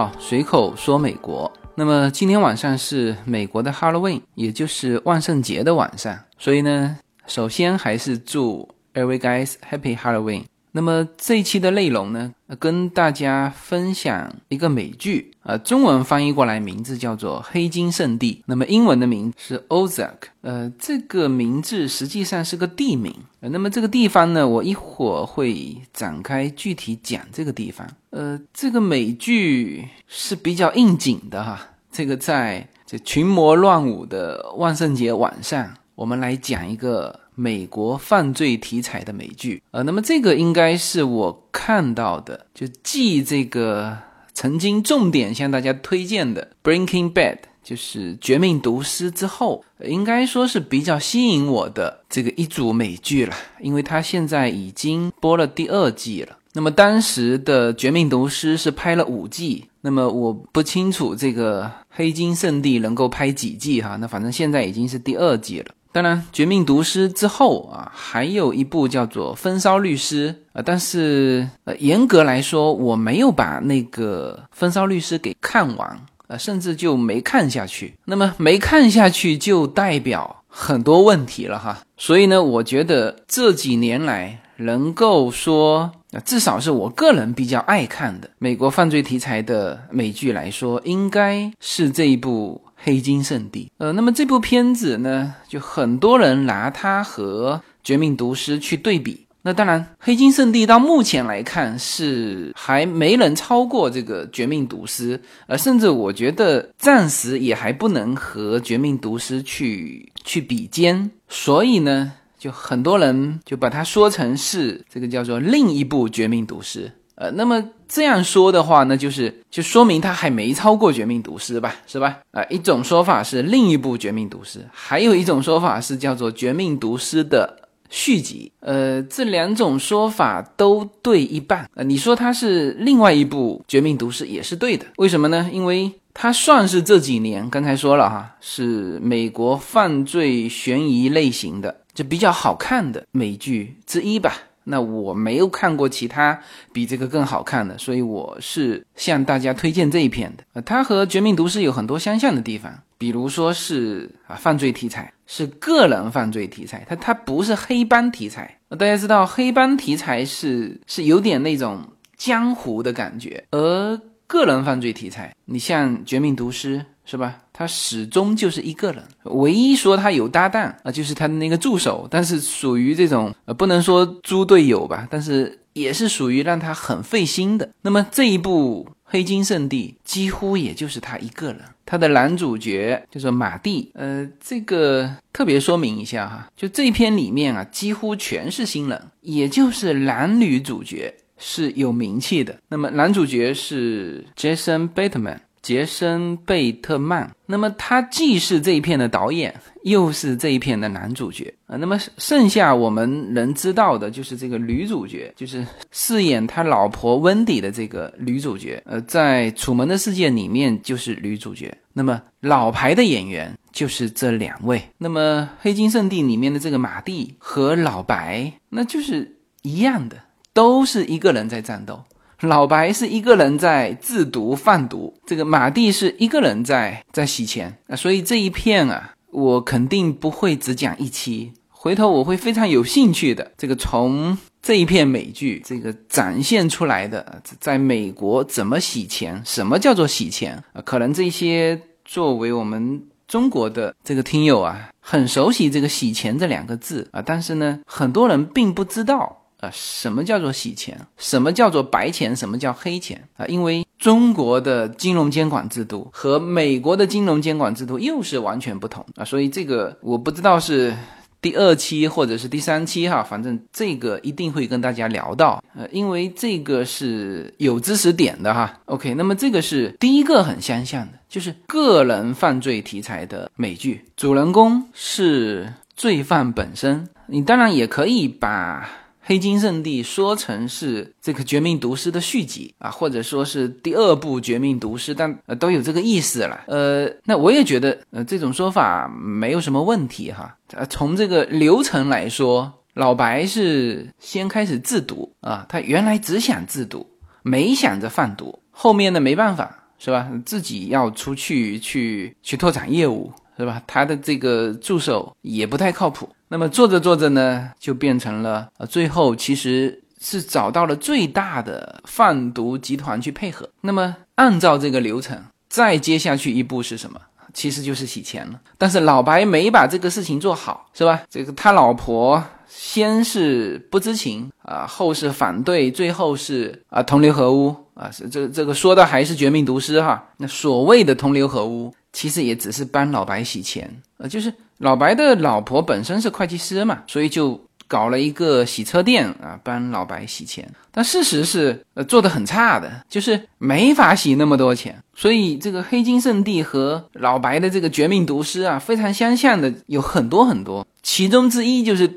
好，随口说美国。那么今天晚上是美国的 Halloween，也就是万圣节的晚上。所以呢，首先还是祝 every guys happy Halloween。那么这一期的内容呢，跟大家分享一个美剧，呃，中文翻译过来名字叫做《黑金圣地》，那么英文的名字是 Ozark，呃，这个名字实际上是个地名，呃，那么这个地方呢，我一会儿会展开具体讲这个地方，呃，这个美剧是比较应景的哈，这个在这群魔乱舞的万圣节晚上，我们来讲一个。美国犯罪题材的美剧，呃，那么这个应该是我看到的，就继这个曾经重点向大家推荐的《Breaking Bad》，就是《绝命毒师》之后，应该说是比较吸引我的这个一组美剧了，因为它现在已经播了第二季了。那么当时的《绝命毒师》是拍了五季，那么我不清楚这个《黑金圣地》能够拍几季哈，那反正现在已经是第二季了。当然，《绝命毒师》之后啊，还有一部叫做《风骚律师》啊，但是呃，严格来说，我没有把那个《风骚律师》给看完啊，甚至就没看下去。那么没看下去，就代表很多问题了哈。所以呢，我觉得这几年来能够说，至少是我个人比较爱看的美国犯罪题材的美剧来说，应该是这一部。黑金圣地，呃，那么这部片子呢，就很多人拿它和《绝命毒师》去对比。那当然，黑金圣地到目前来看是还没能超过这个《绝命毒师》，呃，甚至我觉得暂时也还不能和《绝命毒师》去去比肩。所以呢，就很多人就把它说成是这个叫做另一部《绝命毒师》。呃，那么这样说的话，那就是就说明他还没超过《绝命毒师》吧，是吧？啊，一种说法是另一部《绝命毒师》，还有一种说法是叫做《绝命毒师》的续集。呃，这两种说法都对一半。呃，你说它是另外一部《绝命毒师》也是对的，为什么呢？因为它算是这几年刚才说了哈，是美国犯罪悬疑类型的就比较好看的美剧之一吧。那我没有看过其他比这个更好看的，所以我是向大家推荐这一片的。呃，它和《绝命毒师》有很多相像的地方，比如说是啊，犯罪题材是个人犯罪题材，它它不是黑帮题材。大家知道黑帮题材是是有点那种江湖的感觉，而个人犯罪题材，你像《绝命毒师》。是吧？他始终就是一个人，唯一说他有搭档啊，就是他的那个助手，但是属于这种呃，不能说猪队友吧，但是也是属于让他很费心的。那么这一部《黑金圣地》几乎也就是他一个人，他的男主角就是马蒂，呃，这个特别说明一下哈，就这篇里面啊，几乎全是新人，也就是男女主角是有名气的。那么男主角是 Jason Bateman。杰森·贝特曼，那么他既是这一片的导演，又是这一片的男主角啊。那么剩下我们能知道的就是这个女主角，就是饰演他老婆温迪的这个女主角。呃，在《楚门的世界》里面就是女主角。那么老牌的演员就是这两位。那么《黑金圣地》里面的这个马蒂和老白，那就是一样的，都是一个人在战斗。老白是一个人在制毒贩毒，这个马蒂是一个人在在洗钱啊，所以这一片啊，我肯定不会只讲一期，回头我会非常有兴趣的。这个从这一片美剧这个展现出来的，在美国怎么洗钱，什么叫做洗钱啊？可能这些作为我们中国的这个听友啊，很熟悉这个洗钱这两个字啊，但是呢，很多人并不知道。啊，什么叫做洗钱？什么叫做白钱？什么叫黑钱？啊，因为中国的金融监管制度和美国的金融监管制度又是完全不同啊，所以这个我不知道是第二期或者是第三期哈，反正这个一定会跟大家聊到，呃，因为这个是有知识点的哈。OK，那么这个是第一个很相像的，就是个人犯罪题材的美剧，主人公是罪犯本身，你当然也可以把。黑金圣地说成是这个绝命毒师的续集啊，或者说是第二部绝命毒师，但呃都有这个意思了。呃，那我也觉得呃这种说法没有什么问题哈。呃，从这个流程来说，老白是先开始制毒啊，他原来只想制毒，没想着贩毒，后面呢没办法。是吧？自己要出去去去拓展业务，是吧？他的这个助手也不太靠谱。那么做着做着呢，就变成了呃，最后其实是找到了最大的贩毒集团去配合。那么按照这个流程，再接下去一步是什么？其实就是洗钱了。但是老白没把这个事情做好，是吧？这个他老婆先是不知情啊，后是反对，最后是啊同流合污啊。是这这个说的还是绝命毒师哈？那所谓的同流合污，其实也只是帮老白洗钱呃，就是老白的老婆本身是会计师嘛，所以就。搞了一个洗车店啊，帮老白洗钱，但事实是，呃，做的很差的，就是没法洗那么多钱。所以这个黑金圣地和老白的这个绝命毒师啊，非常相像的有很多很多，其中之一就是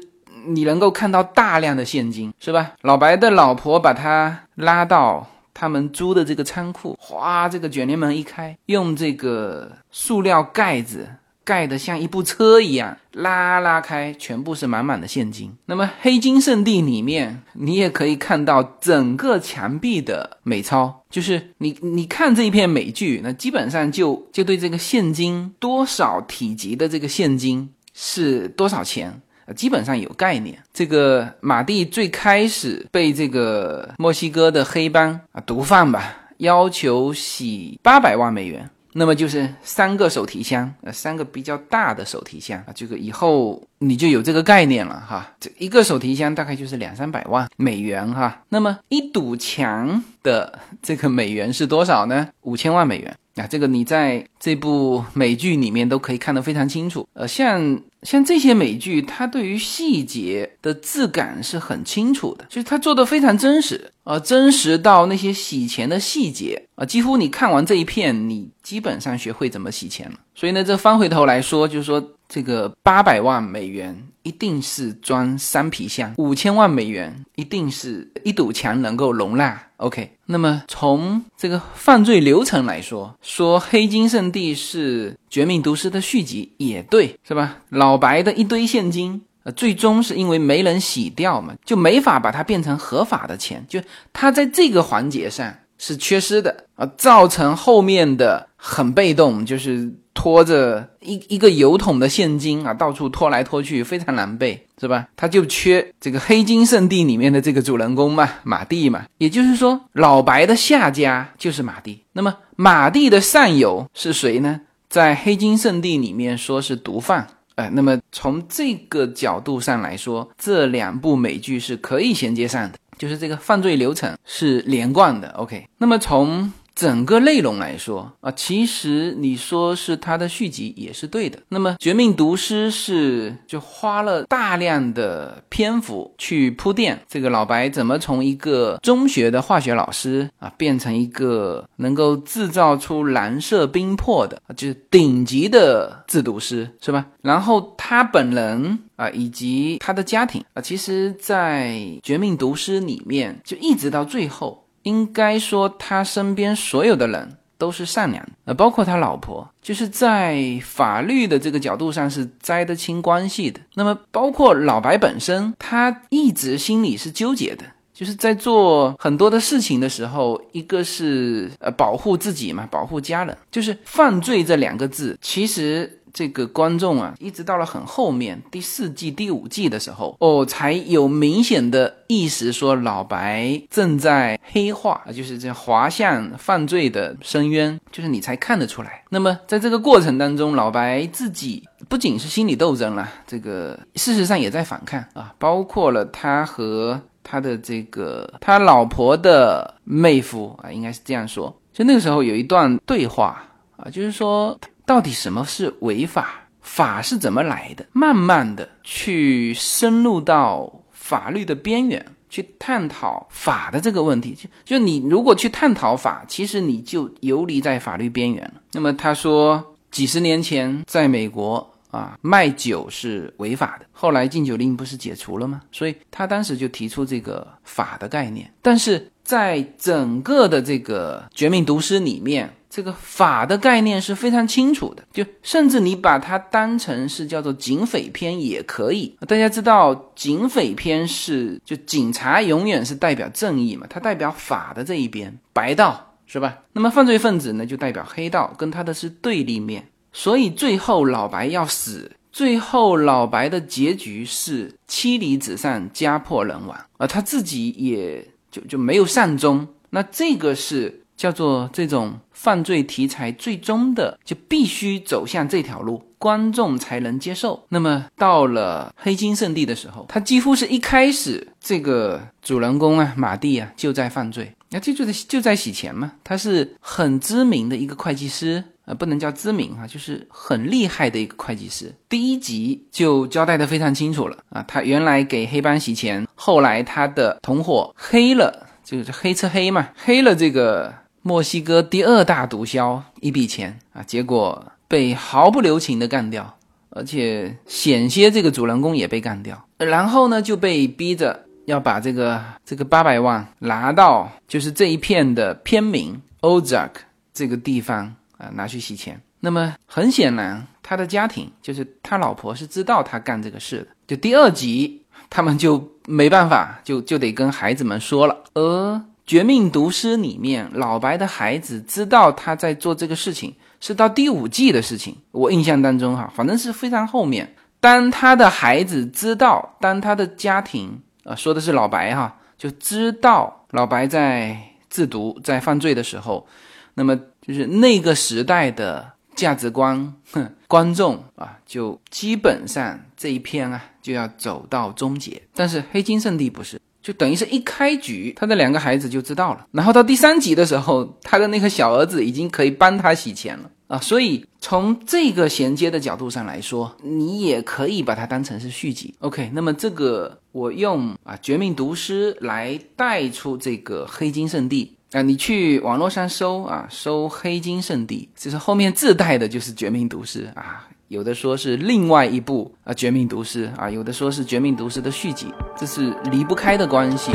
你能够看到大量的现金，是吧？老白的老婆把他拉到他们租的这个仓库，哗，这个卷帘门一开，用这个塑料盖子。盖得像一部车一样，拉拉开，全部是满满的现金。那么黑金圣地里面，你也可以看到整个墙壁的美钞，就是你你看这一片美剧，那基本上就就对这个现金多少体积的这个现金是多少钱，基本上有概念。这个马蒂最开始被这个墨西哥的黑帮啊毒贩吧要求洗八百万美元。那么就是三个手提箱，呃，三个比较大的手提箱啊，这个以后你就有这个概念了哈。这一个手提箱大概就是两三百万美元哈。那么一堵墙的这个美元是多少呢？五千万美元啊，这个你在这部美剧里面都可以看得非常清楚。呃，像。像这些美剧，它对于细节的质感是很清楚的，就是它做的非常真实啊，真实到那些洗钱的细节啊，几乎你看完这一片，你基本上学会怎么洗钱了。所以呢，这翻回头来说，就是说这个八百万美元一定是装三皮箱，五千万美元一定是一堵墙能够容纳。OK，那么从这个犯罪流程来说，说黑金圣地是绝命毒师的续集也对，是吧？老老白的一堆现金，呃，最终是因为没人洗掉嘛，就没法把它变成合法的钱，就他在这个环节上是缺失的啊，造成后面的很被动，就是。拖着一一个油桶的现金啊，到处拖来拖去，非常狼狈，是吧？他就缺这个黑金圣地里面的这个主人公嘛，马蒂嘛。也就是说，老白的下家就是马蒂。那么，马蒂的上游是谁呢？在黑金圣地里面说是毒贩。哎，那么从这个角度上来说，这两部美剧是可以衔接上的，就是这个犯罪流程是连贯的。OK，那么从。整个内容来说啊，其实你说是它的续集也是对的。那么《绝命毒师》是就花了大量的篇幅去铺垫这个老白怎么从一个中学的化学老师啊，变成一个能够制造出蓝色冰魄的，就是顶级的制毒师，是吧？然后他本人啊，以及他的家庭啊，其实，在《绝命毒师》里面就一直到最后。应该说，他身边所有的人都是善良的，呃，包括他老婆，就是在法律的这个角度上是摘得清关系的。那么，包括老白本身，他一直心里是纠结的，就是在做很多的事情的时候，一个是呃保护自己嘛，保护家人，就是犯罪这两个字，其实。这个观众啊，一直到了很后面第四季、第五季的时候，哦，才有明显的意识说老白正在黑化啊，就是这滑向犯罪的深渊，就是你才看得出来。那么在这个过程当中，老白自己不仅是心理斗争了，这个事实上也在反抗啊，包括了他和他的这个他老婆的妹夫啊，应该是这样说。就那个时候有一段对话啊，就是说。到底什么是违法？法是怎么来的？慢慢的去深入到法律的边缘，去探讨法的这个问题。就就你如果去探讨法，其实你就游离在法律边缘了。那么他说，几十年前在美国啊，卖酒是违法的。后来禁酒令不是解除了吗？所以他当时就提出这个法的概念。但是在整个的这个《绝命毒师》里面。这个法的概念是非常清楚的，就甚至你把它当成是叫做警匪片也可以。大家知道警匪片是就警察永远是代表正义嘛，它代表法的这一边，白道是吧？那么犯罪分子呢，就代表黑道，跟他的是对立面。所以最后老白要死，最后老白的结局是妻离子散、家破人亡，而他自己也就就没有善终。那这个是。叫做这种犯罪题材，最终的就必须走向这条路，观众才能接受。那么到了黑金圣地的时候，他几乎是一开始这个主人公啊，马蒂啊就在犯罪，那这就在就在洗钱嘛。他是很知名的一个会计师啊，不能叫知名哈，就是很厉害的一个会计师。第一集就交代的非常清楚了啊，他原来给黑帮洗钱，后来他的同伙黑了，就是黑吃黑嘛，黑了这个。墨西哥第二大毒枭一笔钱啊，结果被毫不留情的干掉，而且险些这个主人公也被干掉。然后呢，就被逼着要把这个这个八百万拿到就是这一片的片名 Ozark 这个地方啊，拿去洗钱。那么很显然，他的家庭就是他老婆是知道他干这个事的。就第二集，他们就没办法，就就得跟孩子们说了，而。《绝命毒师》里面，老白的孩子知道他在做这个事情，是到第五季的事情。我印象当中，哈，反正是非常后面。当他的孩子知道，当他的家庭，啊，说的是老白哈，就知道老白在制毒、在犯罪的时候，那么就是那个时代的价值观，哼，观众啊，就基本上这一篇啊就要走到终结。但是《黑金圣地》不是。就等于是一开局，他的两个孩子就知道了。然后到第三集的时候，他的那个小儿子已经可以帮他洗钱了啊！所以从这个衔接的角度上来说，你也可以把它当成是续集。OK，那么这个我用啊《绝命毒师》来带出这个黑金圣地啊，你去网络上搜啊，搜黑金圣地，其实后面自带的就是《绝命毒师》啊。有的说是另外一部啊《绝命毒师》啊，有的说是《绝命毒师》的续集，这是离不开的关系。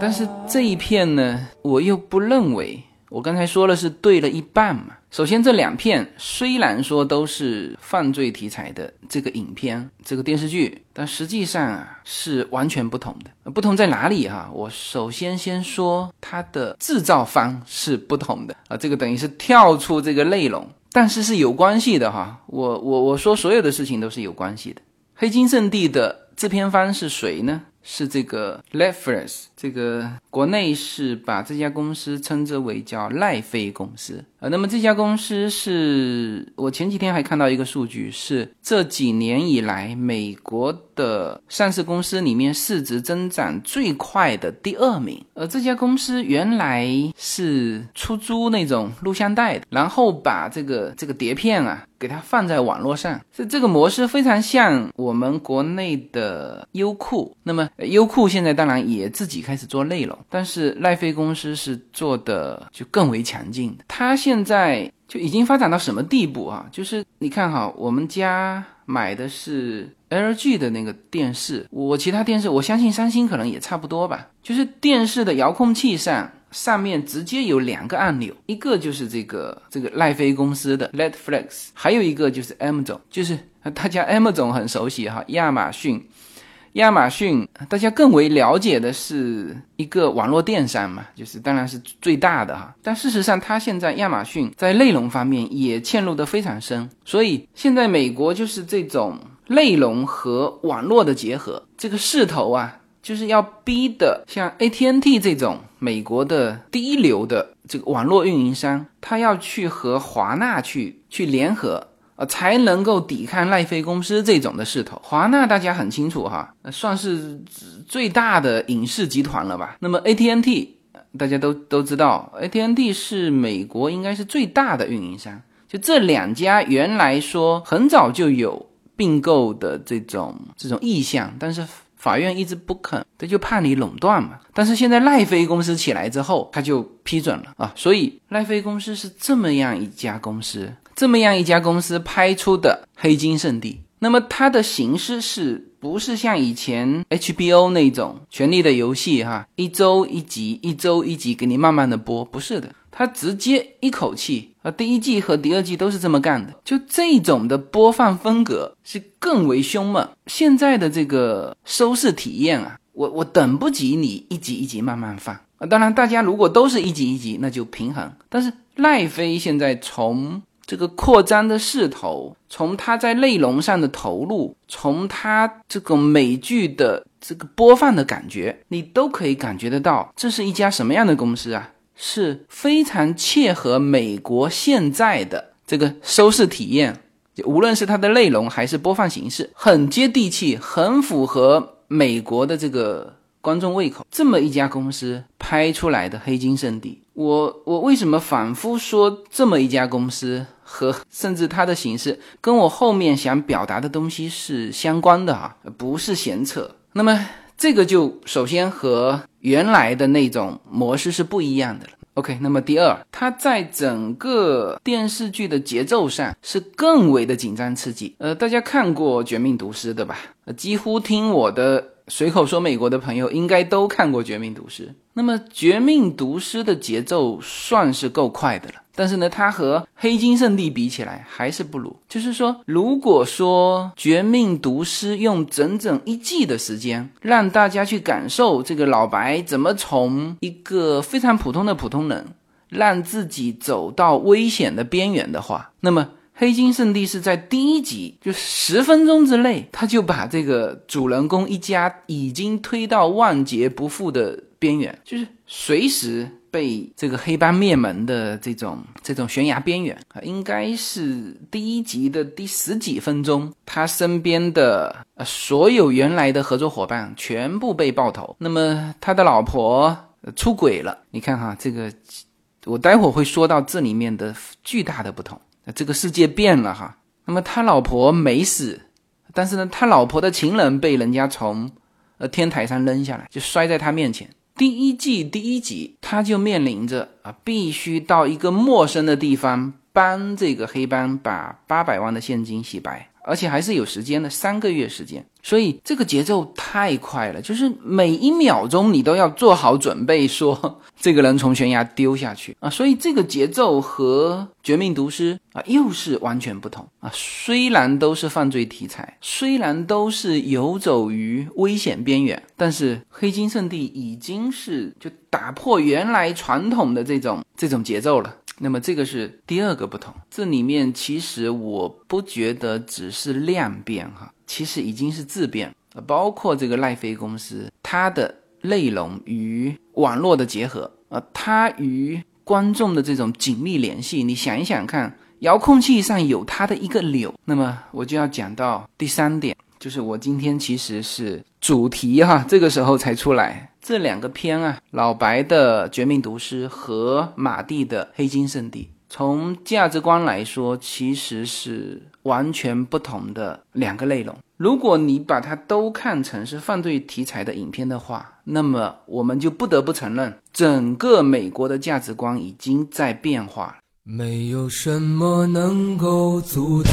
但是这一片呢，我又不认为。我刚才说了是对了一半嘛。首先，这两片虽然说都是犯罪题材的这个影片、这个电视剧，但实际上啊是完全不同的。不同在哪里哈？我首先先说它的制造方是不同的啊，这个等于是跳出这个内容，但是是有关系的哈。我我我说所有的事情都是有关系的。黑金圣地的制片方是谁呢？是这个 Latfrance 这个国内是把这家公司称之为叫赖飞公司啊。那么这家公司是我前几天还看到一个数据，是这几年以来美国的上市公司里面市值增长最快的第二名。而这家公司原来是出租那种录像带的，然后把这个这个碟片啊。给它放在网络上，是这个模式非常像我们国内的优酷。那么优酷现在当然也自己开始做内容，但是奈飞公司是做的就更为强劲的。它现在就已经发展到什么地步啊？就是你看哈，我们家买的是 LG 的那个电视，我其他电视我相信三星可能也差不多吧。就是电视的遥控器上。上面直接有两个按钮，一个就是这个这个奈飞公司的 Netflix，还有一个就是 M 总，就是大家 M 总很熟悉哈，亚马逊，亚马逊大家更为了解的是一个网络电商嘛，就是当然是最大的哈，但事实上它现在亚马逊在内容方面也嵌入的非常深，所以现在美国就是这种内容和网络的结合，这个势头啊。就是要逼的，像 ATNT 这种美国的第一流的这个网络运营商，他要去和华纳去去联合，呃，才能够抵抗奈飞公司这种的势头。华纳大家很清楚哈，算是最大的影视集团了吧？那么 ATNT 大家都都知道，ATNT 是美国应该是最大的运营商。就这两家原来说很早就有并购的这种这种意向，但是。法院一直不肯，他就怕你垄断嘛。但是现在奈飞公司起来之后，他就批准了啊。所以奈飞公司是这么样一家公司，这么样一家公司拍出的《黑金圣地》。那么它的形式是不是像以前 HBO 那种《权力的游戏》哈，一周一集，一周一集给你慢慢的播？不是的，它直接一口气啊，第一季和第二季都是这么干的，就这种的播放风格是更为凶猛。现在的这个收视体验啊，我我等不及你一集一集慢慢放啊。当然，大家如果都是一集一集，那就平衡。但是奈飞现在从这个扩张的势头，从它在内容上的投入，从它这个美剧的这个播放的感觉，你都可以感觉得到，这是一家什么样的公司啊？是非常切合美国现在的这个收视体验，无论是它的内容还是播放形式，很接地气，很符合美国的这个观众胃口。这么一家公司拍出来的《黑金圣地》，我我为什么反复说这么一家公司？和甚至它的形式跟我后面想表达的东西是相关的哈，不是闲扯。那么这个就首先和原来的那种模式是不一样的了。OK，那么第二，它在整个电视剧的节奏上是更为的紧张刺激。呃，大家看过《绝命毒师》的吧？几乎听我的。随口说，美国的朋友应该都看过《绝命毒师》。那么，《绝命毒师》的节奏算是够快的了，但是呢，它和《黑金圣地》比起来还是不如。就是说，如果说《绝命毒师》用整整一季的时间让大家去感受这个老白怎么从一个非常普通的普通人，让自己走到危险的边缘的话，那么。黑金圣地是在第一集就十分钟之内，他就把这个主人公一家已经推到万劫不复的边缘，就是随时被这个黑帮灭门的这种这种悬崖边缘啊。应该是第一集的第十几分钟，他身边的所有原来的合作伙伴全部被爆头，那么他的老婆出轨了。你看哈，这个我待会儿会说到这里面的巨大的不同。这个世界变了哈，那么他老婆没死，但是呢，他老婆的情人被人家从呃天台上扔下来，就摔在他面前。第一季第一集，他就面临着啊，必须到一个陌生的地方帮这个黑帮把八百万的现金洗白。而且还是有时间的，三个月时间，所以这个节奏太快了，就是每一秒钟你都要做好准备，说 这个人从悬崖丢下去啊，所以这个节奏和《绝命毒师》啊又是完全不同啊。虽然都是犯罪题材，虽然都是游走于危险边缘，但是《黑金圣地》已经是就打破原来传统的这种这种节奏了。那么这个是第二个不同，这里面其实我不觉得只是量变哈，其实已经是质变，包括这个奈飞公司它的内容与网络的结合，呃，它与观众的这种紧密联系，你想一想看，遥控器上有它的一个钮，那么我就要讲到第三点，就是我今天其实是主题哈，这个时候才出来。这两个片啊，老白的《绝命毒师》和马蒂的《黑金圣地》，从价值观来说，其实是完全不同的两个内容。如果你把它都看成是犯罪题材的影片的话，那么我们就不得不承认，整个美国的价值观已经在变化。没有什么能够阻挡。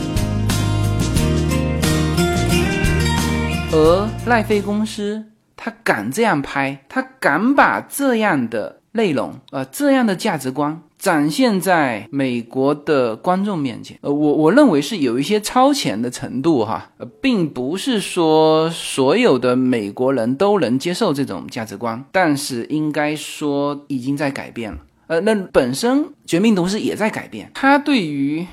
而赖飞公司，他敢这样拍，他敢把这样的。内容，呃，这样的价值观展现在美国的观众面前，呃，我我认为是有一些超前的程度哈，呃，并不是说所有的美国人都能接受这种价值观，但是应该说已经在改变了，呃，那本身《绝命毒师》也在改变，他对于。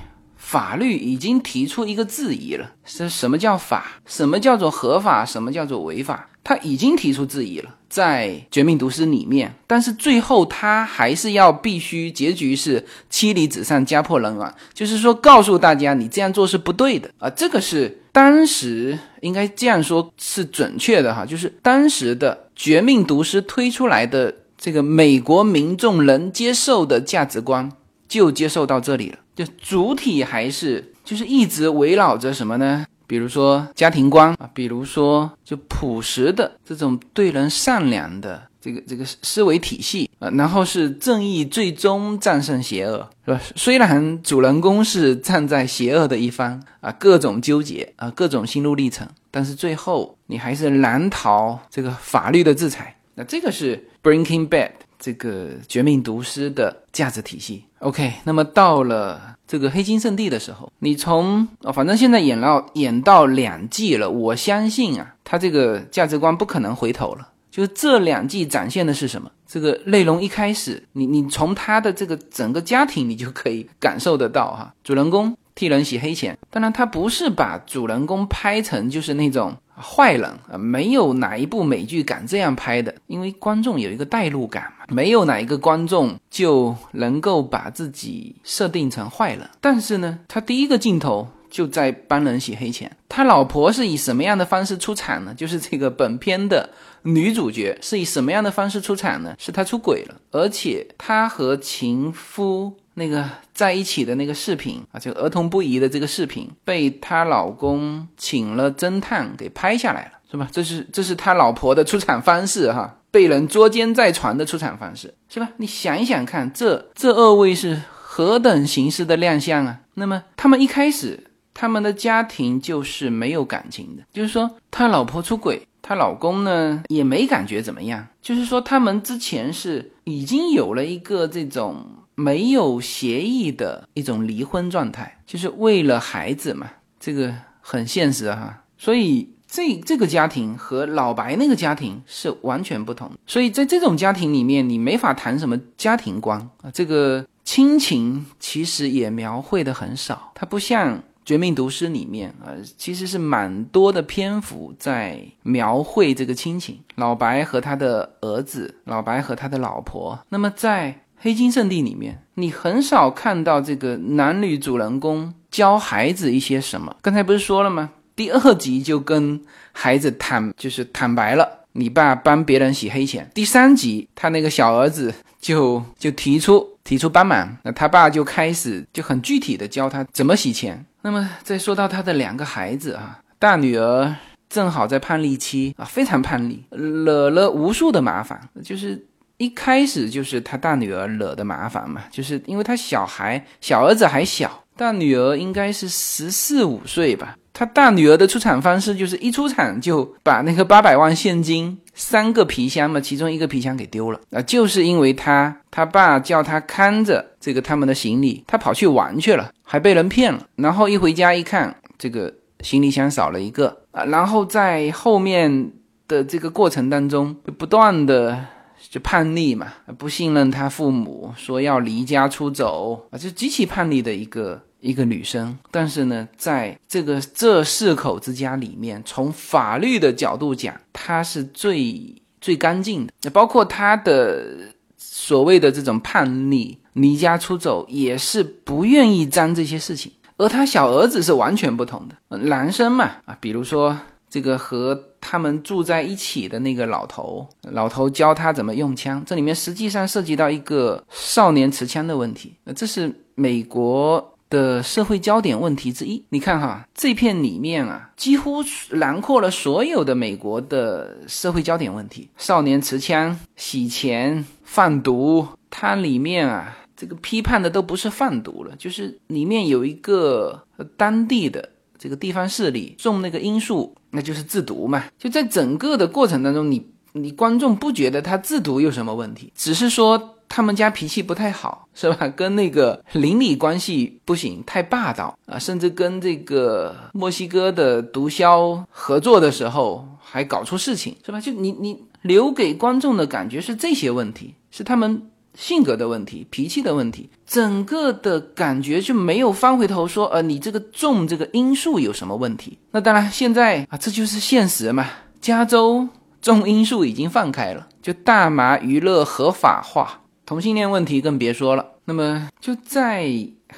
法律已经提出一个质疑了，是什么叫法？什么叫做合法？什么叫做违法？他已经提出质疑了，在《绝命毒师》里面，但是最后他还是要必须结局是妻离子散、家破人亡，就是说告诉大家你这样做是不对的啊！这个是当时应该这样说，是准确的哈，就是当时的《绝命毒师》推出来的这个美国民众能接受的价值观，就接受到这里了。就主体还是就是一直围绕着什么呢？比如说家庭观啊，比如说就朴实的这种对人善良的这个这个思维体系啊，然后是正义最终战胜邪恶，是吧？虽然主人公是站在邪恶的一方啊，各种纠结啊，各种心路历程，但是最后你还是难逃这个法律的制裁。那这个是 Breaking Bad。这个绝命毒师的价值体系，OK。那么到了这个黑金圣地的时候，你从哦，反正现在演到演到两季了，我相信啊，他这个价值观不可能回头了。就是这两季展现的是什么？这个内容一开始，你你从他的这个整个家庭，你就可以感受得到哈。主人公替人洗黑钱，当然他不是把主人公拍成就是那种。坏人啊，没有哪一部美剧敢这样拍的，因为观众有一个代入感嘛。没有哪一个观众就能够把自己设定成坏人。但是呢，他第一个镜头就在帮人洗黑钱。他老婆是以什么样的方式出场呢？就是这个本片的女主角是以什么样的方式出场呢？是她出轨了，而且她和情夫。那个在一起的那个视频啊，就儿童不宜的这个视频，被她老公请了侦探给拍下来了，是吧？这是这是他老婆的出场方式哈，被人捉奸在床的出场方式，是吧？你想一想看，这这二位是何等形式的亮相啊？那么他们一开始他们的家庭就是没有感情的，就是说他老婆出轨，他老公呢也没感觉怎么样，就是说他们之前是已经有了一个这种。没有协议的一种离婚状态，就是为了孩子嘛，这个很现实哈。所以这这个家庭和老白那个家庭是完全不同。所以在这种家庭里面，你没法谈什么家庭观啊。这个亲情其实也描绘的很少，它不像《绝命毒师》里面啊，其实是蛮多的篇幅在描绘这个亲情。老白和他的儿子，老白和他的老婆。那么在黑金圣地里面，你很少看到这个男女主人公教孩子一些什么。刚才不是说了吗？第二集就跟孩子坦，就是坦白了，你爸帮别人洗黑钱。第三集，他那个小儿子就就提出提出帮忙，那他爸就开始就很具体的教他怎么洗钱。那么再说到他的两个孩子啊，大女儿正好在叛逆期啊，非常叛逆，惹了无数的麻烦，就是。一开始就是他大女儿惹的麻烦嘛，就是因为他小孩小儿子还小，大女儿应该是十四五岁吧。他大女儿的出场方式就是一出场就把那个八百万现金三个皮箱嘛，其中一个皮箱给丢了啊，就是因为他他爸叫他看着这个他们的行李，他跑去玩去了，还被人骗了。然后一回家一看，这个行李箱少了一个啊，然后在后面的这个过程当中不断的。就叛逆嘛，不信任他父母，说要离家出走啊，就极其叛逆的一个一个女生。但是呢，在这个这四口之家里面，从法律的角度讲，她是最最干净的。那包括她的所谓的这种叛逆、离家出走，也是不愿意沾这些事情。而他小儿子是完全不同的，男生嘛啊，比如说。这个和他们住在一起的那个老头，老头教他怎么用枪。这里面实际上涉及到一个少年持枪的问题，这是美国的社会焦点问题之一。你看哈，这片里面啊，几乎囊括了所有的美国的社会焦点问题：少年持枪、洗钱、贩毒。它里面啊，这个批判的都不是贩毒了，就是里面有一个当地的。这个地方势力种那个罂粟，那就是制毒嘛。就在整个的过程当中，你你观众不觉得他制毒有什么问题，只是说他们家脾气不太好，是吧？跟那个邻里关系不行，太霸道啊，甚至跟这个墨西哥的毒枭合作的时候还搞出事情，是吧？就你你留给观众的感觉是这些问题，是他们。性格的问题，脾气的问题，整个的感觉就没有翻回头说，呃，你这个重这个因素有什么问题？那当然，现在啊，这就是现实嘛。加州重因素已经放开了，就大麻娱乐合法化，同性恋问题更别说了。那么就在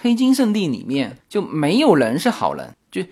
黑金圣地里面，就没有人是好人，就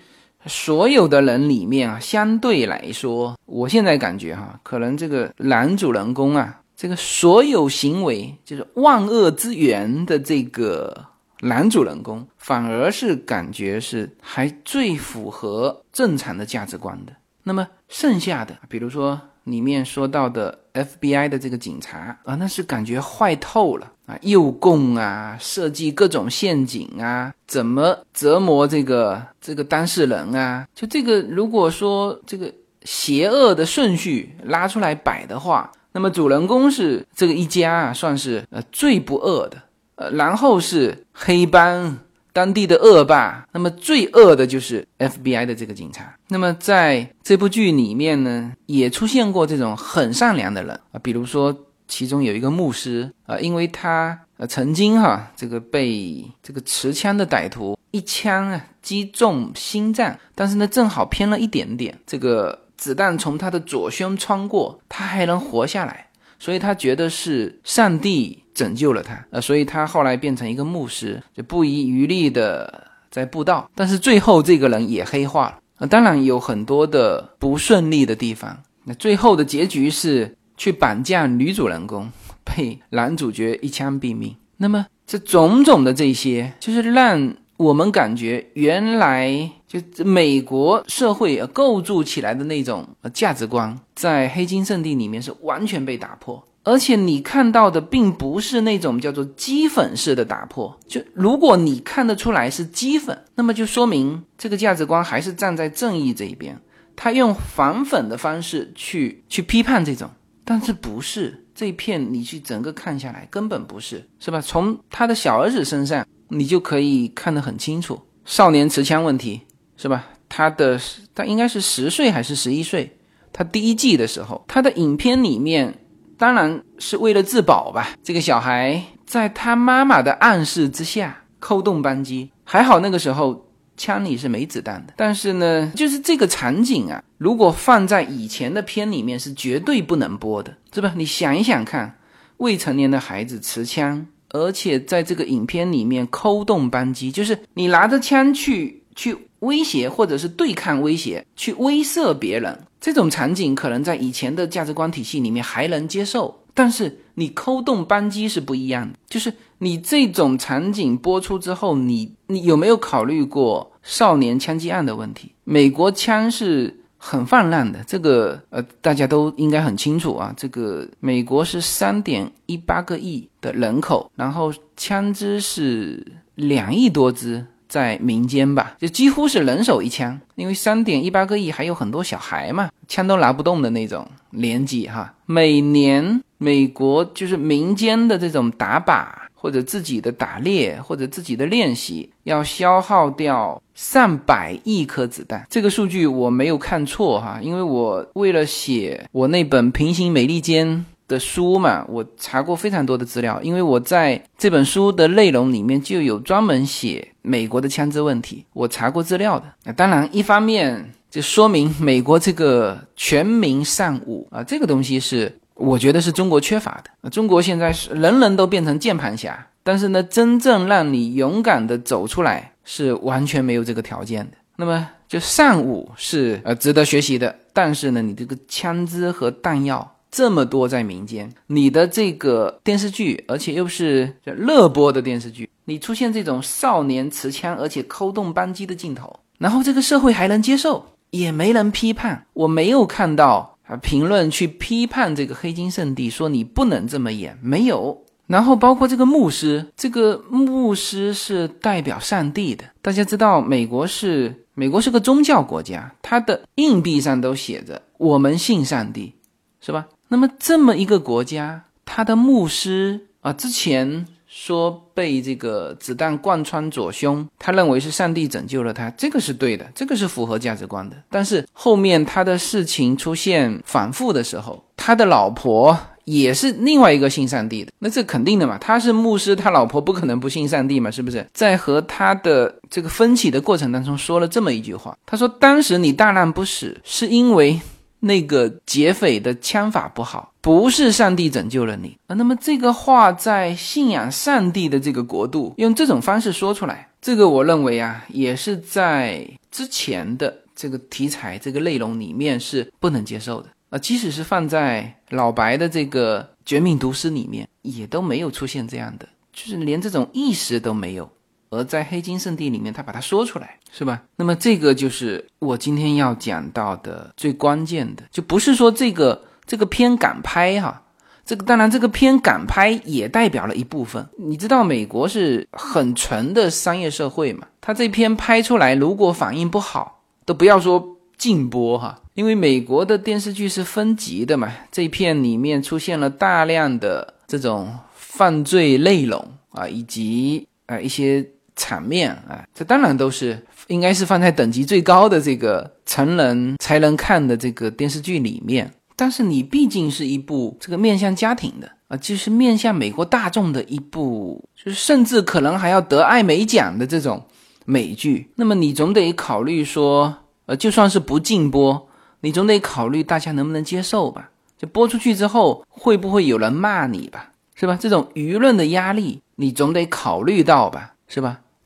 所有的人里面啊，相对来说，我现在感觉哈，可能这个男主人公啊。这个所有行为就是万恶之源的这个男主人公，反而是感觉是还最符合正常的价值观的。那么剩下的，比如说里面说到的 FBI 的这个警察啊，那是感觉坏透了啊，诱供啊，设计各种陷阱啊，怎么折磨这个这个当事人啊？就这个，如果说这个邪恶的顺序拉出来摆的话。那么主人公是这个一家啊，算是呃最不恶的，呃，然后是黑帮当地的恶霸，那么最恶的就是 FBI 的这个警察。那么在这部剧里面呢，也出现过这种很善良的人啊，比如说其中有一个牧师啊，因为他呃曾经哈这个被这个持枪的歹徒一枪啊击中心脏，但是呢正好偏了一点点，这个。子弹从他的左胸穿过，他还能活下来，所以他觉得是上帝拯救了他，呃，所以他后来变成一个牧师，就不遗余力的在布道。但是最后这个人也黑化了，呃，当然有很多的不顺利的地方。那最后的结局是去绑架女主人公，被男主角一枪毙命。那么这种种的这些，就是让。我们感觉原来就美国社会构筑起来的那种价值观，在黑金圣地里面是完全被打破，而且你看到的并不是那种叫做激粉式的打破。就如果你看得出来是激粉，那么就说明这个价值观还是站在正义这一边，他用反粉的方式去去批判这种，但是不是这一片你去整个看下来根本不是，是吧？从他的小儿子身上。你就可以看得很清楚，少年持枪问题是吧？他的他应该是十岁还是十一岁？他第一季的时候，他的影片里面当然是为了自保吧。这个小孩在他妈妈的暗示之下扣动扳机，还好那个时候枪里是没子弹的。但是呢，就是这个场景啊，如果放在以前的片里面是绝对不能播的，是吧？你想一想看，未成年的孩子持枪。而且在这个影片里面，扣动扳机，就是你拿着枪去去威胁或者是对抗威胁，去威慑别人，这种场景可能在以前的价值观体系里面还能接受，但是你扣动扳机是不一样的。就是你这种场景播出之后，你你有没有考虑过少年枪击案的问题？美国枪是。很泛滥的，这个呃，大家都应该很清楚啊。这个美国是三点一八个亿的人口，然后枪支是两亿多支在民间吧，就几乎是人手一枪。因为三点一八个亿还有很多小孩嘛，枪都拿不动的那种年纪哈。每年美国就是民间的这种打靶。或者自己的打猎，或者自己的练习，要消耗掉上百亿颗子弹。这个数据我没有看错哈，因为我为了写我那本《平行美利坚》的书嘛，我查过非常多的资料。因为我在这本书的内容里面就有专门写美国的枪支问题，我查过资料的。那当然，一方面就说明美国这个全民尚武啊，这个东西是。我觉得是中国缺乏的。中国现在是人人都变成键盘侠，但是呢，真正让你勇敢的走出来是完全没有这个条件的。那么，就尚武是呃值得学习的，但是呢，你这个枪支和弹药这么多在民间，你的这个电视剧，而且又是热播的电视剧，你出现这种少年持枪而且扣动扳机的镜头，然后这个社会还能接受，也没人批判，我没有看到。啊！评论去批判这个黑金圣地，说你不能这么演，没有。然后包括这个牧师，这个牧师是代表上帝的。大家知道，美国是美国是个宗教国家，它的硬币上都写着“我们信上帝”，是吧？那么这么一个国家，他的牧师啊，之前说被这个子弹贯穿左胸，他认为是上帝拯救了他，这个是对的，这个是符合价值观的。但是后面他的事情出现反复的时候，他的老婆。也是另外一个信上帝的，那这肯定的嘛？他是牧师，他老婆不可能不信上帝嘛？是不是？在和他的这个分歧的过程当中，说了这么一句话，他说：“当时你大难不死，是因为那个劫匪的枪法不好，不是上帝拯救了你啊。”那么这个话在信仰上帝的这个国度，用这种方式说出来，这个我认为啊，也是在之前的这个题材、这个内容里面是不能接受的。啊，即使是放在老白的这个《绝命毒师》里面，也都没有出现这样的，就是连这种意识都没有。而在《黑金圣地》里面，他把它说出来，是吧？那么这个就是我今天要讲到的最关键的，就不是说这个这个片敢拍哈，这个当然这个片敢拍也代表了一部分。你知道美国是很纯的商业社会嘛？他这片拍出来，如果反应不好，都不要说。禁播哈，因为美国的电视剧是分级的嘛，这片里面出现了大量的这种犯罪内容啊，以及啊一些场面啊，这当然都是应该是放在等级最高的这个成人才能看的这个电视剧里面。但是你毕竟是一部这个面向家庭的啊，就是面向美国大众的一部，就是甚至可能还要得艾美奖的这种美剧，那么你总得考虑说。呃，就算是不禁播，你总得考虑大家能不能接受吧？就播出去之后，会不会有人骂你吧？是吧？这种舆论的压力，你总得考虑到吧？是吧？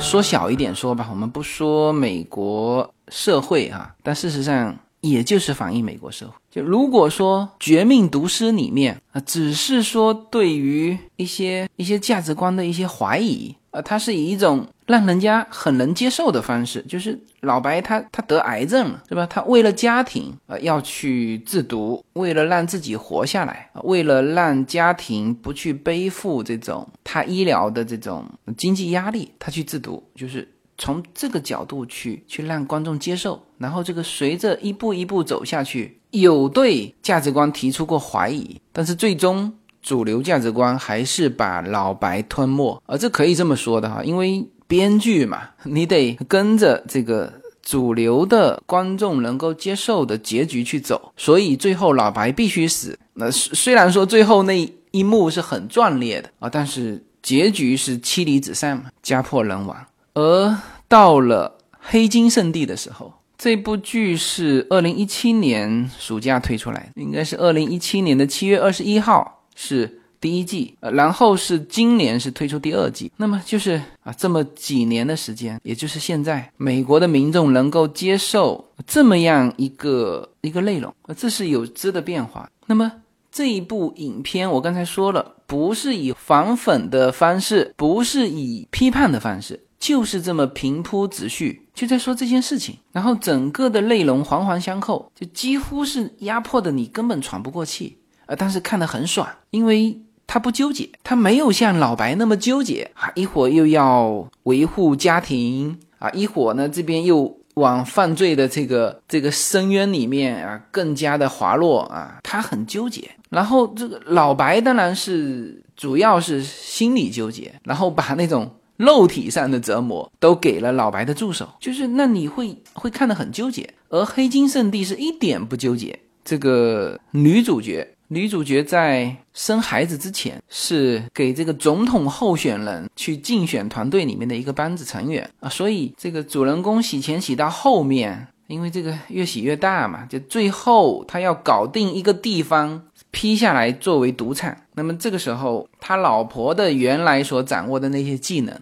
说小一点说吧，我们不说美国社会啊，但事实上也就是反映美国社会。就如果说《绝命毒师》里面啊，只是说对于一些一些价值观的一些怀疑。啊，它是以一种让人家很能接受的方式，就是老白他他得癌症了，是吧？他为了家庭呃要去自毒，为了让自己活下来，为了让家庭不去背负这种他医疗的这种经济压力，他去自毒，就是从这个角度去去让观众接受。然后这个随着一步一步走下去，有对价值观提出过怀疑，但是最终。主流价值观还是把老白吞没，而这可以这么说的哈，因为编剧嘛，你得跟着这个主流的观众能够接受的结局去走，所以最后老白必须死。那虽然说最后那一幕是很壮烈的啊，但是结局是妻离子散嘛，家破人亡。而到了黑金圣地的时候，这部剧是二零一七年暑假推出来的，应该是二零一七年的七月二十一号。是第一季，呃，然后是今年是推出第二季，那么就是啊，这么几年的时间，也就是现在，美国的民众能够接受这么样一个一个内容，呃，这是有质的变化。那么这一部影片，我刚才说了，不是以反粉的方式，不是以批判的方式，就是这么平铺直叙，就在说这件事情，然后整个的内容环环相扣，就几乎是压迫的你根本喘不过气。呃，但是看得很爽，因为他不纠结，他没有像老白那么纠结啊，一会儿又要维护家庭啊，一会儿呢这边又往犯罪的这个这个深渊里面啊更加的滑落啊，他很纠结。然后这个老白当然是主要是心理纠结，然后把那种肉体上的折磨都给了老白的助手，就是那你会会看得很纠结，而黑金圣地是一点不纠结，这个女主角。女主角在生孩子之前是给这个总统候选人去竞选团队里面的一个班子成员啊，所以这个主人公洗钱洗到后面，因为这个越洗越大嘛，就最后他要搞定一个地方批下来作为赌场。那么这个时候，他老婆的原来所掌握的那些技能，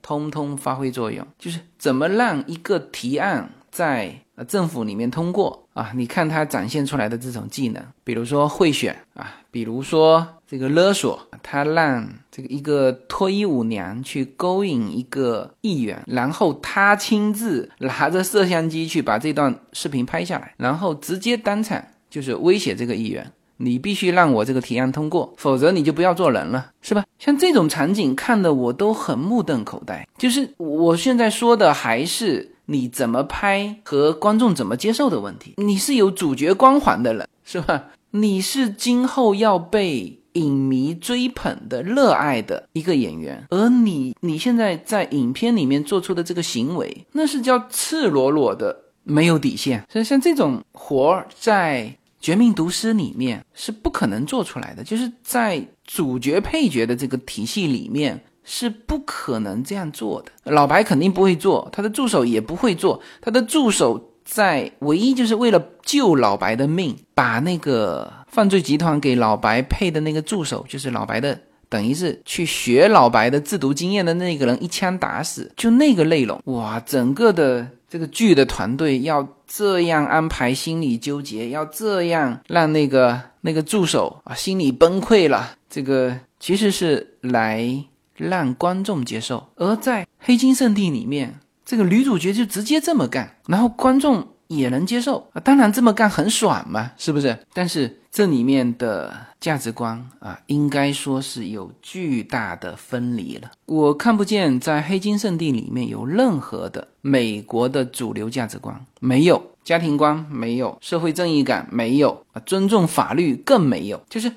通通发挥作用，就是怎么让一个提案在呃政府里面通过啊，你看他展现出来的这种技能，比如说贿选啊，比如说这个勒索，他让这个一个脱衣舞娘去勾引一个议员，然后他亲自拿着摄像机去把这段视频拍下来，然后直接当场就是威胁这个议员。你必须让我这个提案通过，否则你就不要做人了，是吧？像这种场景看的我都很目瞪口呆。就是我现在说的还是你怎么拍和观众怎么接受的问题。你是有主角光环的人，是吧？你是今后要被影迷追捧的、热爱的一个演员，而你你现在在影片里面做出的这个行为，那是叫赤裸裸的没有底线。所以像这种活儿在。《绝命毒师》里面是不可能做出来的，就是在主角配角的这个体系里面是不可能这样做的。老白肯定不会做，他的助手也不会做。他的助手在唯一就是为了救老白的命，把那个犯罪集团给老白配的那个助手，就是老白的，等于是去学老白的制毒经验的那个人，一枪打死。就那个内容，哇，整个的。这个剧的团队要这样安排，心理纠结，要这样让那个那个助手啊心里崩溃了。这个其实是来让观众接受，而在《黑金圣地》里面，这个女主角就直接这么干，然后观众。也能接受，当然这么干很爽嘛，是不是？但是这里面的价值观啊，应该说是有巨大的分离了。我看不见在《黑金圣地》里面有任何的美国的主流价值观，没有家庭观，没有社会正义感，没有啊，尊重法律更没有。就是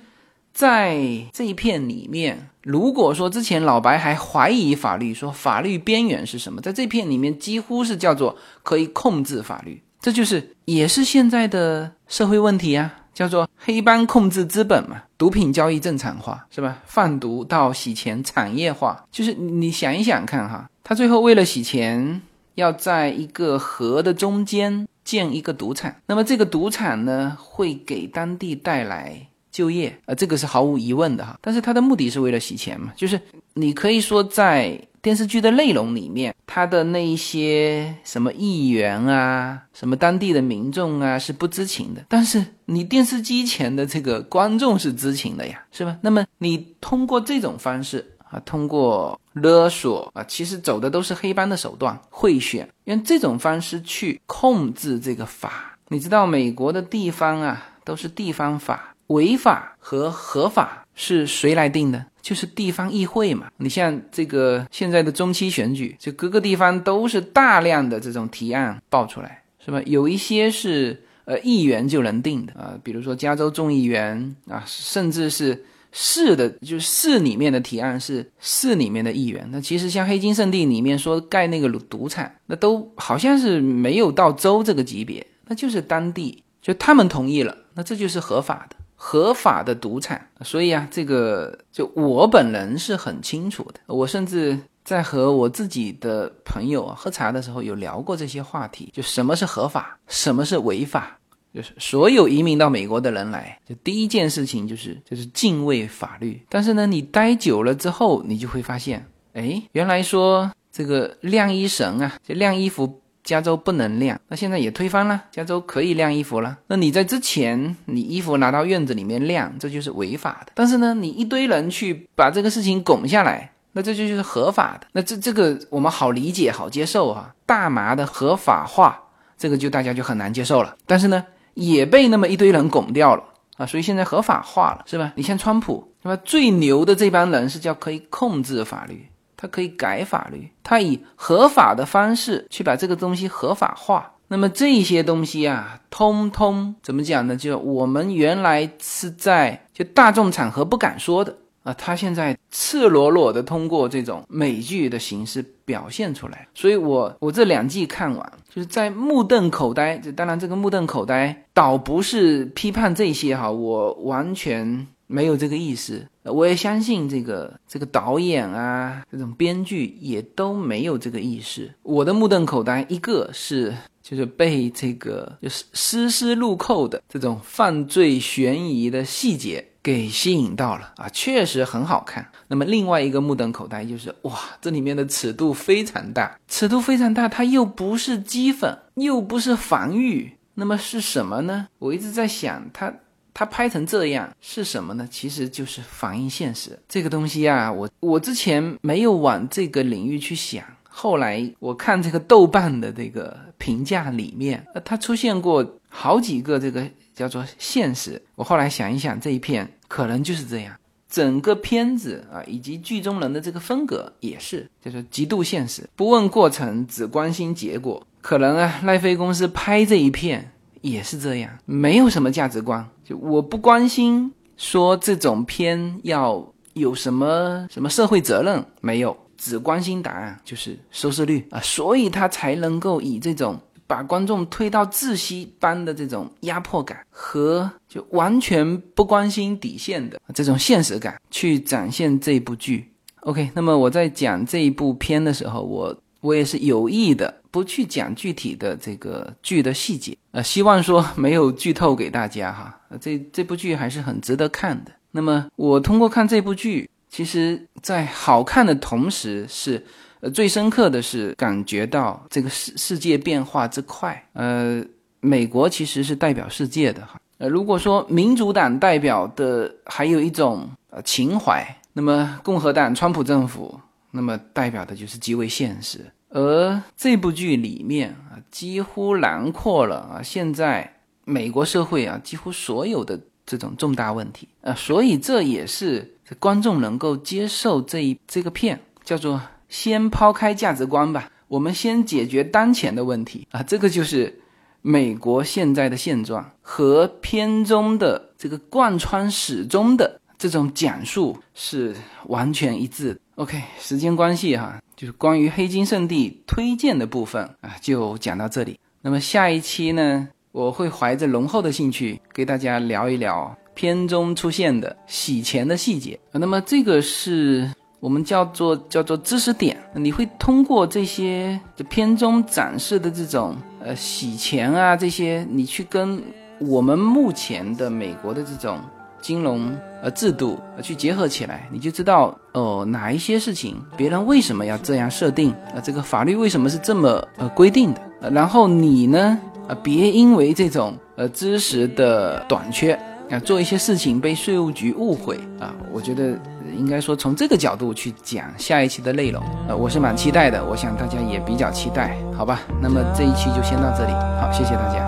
在这一片里面，如果说之前老白还怀疑法律，说法律边缘是什么，在这片里面几乎是叫做可以控制法律。这就是也是现在的社会问题啊，叫做黑帮控制资本嘛，毒品交易正常化是吧？贩毒到洗钱产业化，就是你想一想看哈，他最后为了洗钱，要在一个河的中间建一个赌场，那么这个赌场呢，会给当地带来就业，呃，这个是毫无疑问的哈。但是他的目的是为了洗钱嘛，就是你可以说在。电视剧的内容里面，他的那一些什么议员啊，什么当地的民众啊是不知情的，但是你电视机前的这个观众是知情的呀，是吧？那么你通过这种方式啊，通过勒索啊，其实走的都是黑帮的手段，贿选，用这种方式去控制这个法。你知道美国的地方啊，都是地方法，违法和合法。是谁来定的？就是地方议会嘛。你像这个现在的中期选举，就各个地方都是大量的这种提案爆出来，是吧？有一些是呃议员就能定的啊，比如说加州众议员啊，甚至是市的，就市里面的提案是市里面的议员。那其实像黑金圣地里面说盖那个赌场，那都好像是没有到州这个级别，那就是当地就他们同意了，那这就是合法的。合法的赌场，所以啊，这个就我本人是很清楚的。我甚至在和我自己的朋友啊喝茶的时候有聊过这些话题，就什么是合法，什么是违法。就是所有移民到美国的人来，就第一件事情就是就是敬畏法律。但是呢，你待久了之后，你就会发现，哎，原来说这个晾衣绳啊，就晾衣服。加州不能晾，那现在也推翻了，加州可以晾衣服了。那你在之前，你衣服拿到院子里面晾，这就是违法的。但是呢，你一堆人去把这个事情拱下来，那这就就是合法的。那这这个我们好理解、好接受哈。大麻的合法化，这个就大家就很难接受了。但是呢，也被那么一堆人拱掉了啊，所以现在合法化了，是吧？你像川普，是吧？最牛的这帮人是叫可以控制法律。他可以改法律，他以合法的方式去把这个东西合法化。那么这些东西啊，通通怎么讲呢？就我们原来是在就大众场合不敢说的啊，他现在赤裸裸的通过这种美剧的形式表现出来。所以我我这两季看完，就是在目瞪口呆。这当然，这个目瞪口呆倒不是批判这些哈，我完全。没有这个意思，我也相信这个这个导演啊，这种编剧也都没有这个意识。我的目瞪口呆，一个是就是被这个就是丝丝入扣的这种犯罪悬疑的细节给吸引到了啊，确实很好看。那么另外一个目瞪口呆就是哇，这里面的尺度非常大，尺度非常大，它又不是机粉，又不是防御，那么是什么呢？我一直在想，它它拍成这样是什么呢？其实就是反映现实这个东西啊，我我之前没有往这个领域去想。后来我看这个豆瓣的这个评价里面，呃，它出现过好几个这个叫做现实。我后来想一想，这一片可能就是这样，整个片子啊，以及剧中人的这个风格也是，就是极度现实，不问过程，只关心结果。可能啊，奈飞公司拍这一片也是这样，没有什么价值观，就我不关心说这种片要有什么什么社会责任，没有。只关心答案就是收视率啊，所以他才能够以这种把观众推到窒息般的这种压迫感和就完全不关心底线的这种现实感去展现这部剧。OK，那么我在讲这一部片的时候，我我也是有意的不去讲具体的这个剧的细节，呃，希望说没有剧透给大家哈。这这部剧还是很值得看的。那么我通过看这部剧。其实，在好看的同时，是呃最深刻的是感觉到这个世世界变化之快。呃，美国其实是代表世界的哈。呃，如果说民主党代表的还有一种呃情怀，那么共和党川普政府，那么代表的就是极为现实。而这部剧里面啊，几乎囊括了啊现在美国社会啊几乎所有的这种重大问题啊，所以这也是。观众能够接受这一这个片，叫做先抛开价值观吧，我们先解决当前的问题啊，这个就是美国现在的现状和片中的这个贯穿始终的这种讲述是完全一致。OK，时间关系哈，就是关于黑金圣地推荐的部分啊，就讲到这里。那么下一期呢，我会怀着浓厚的兴趣给大家聊一聊。片中出现的洗钱的细节，那么这个是我们叫做叫做知识点。你会通过这些片中展示的这种呃洗钱啊这些，你去跟我们目前的美国的这种金融呃制度呃去结合起来，你就知道哦哪一些事情别人为什么要这样设定啊？这个法律为什么是这么呃规定的？然后你呢啊别因为这种呃知识的短缺。啊，做一些事情被税务局误会啊，我觉得应该说从这个角度去讲下一期的内容，呃，我是蛮期待的，我想大家也比较期待，好吧？那么这一期就先到这里，好，谢谢大家。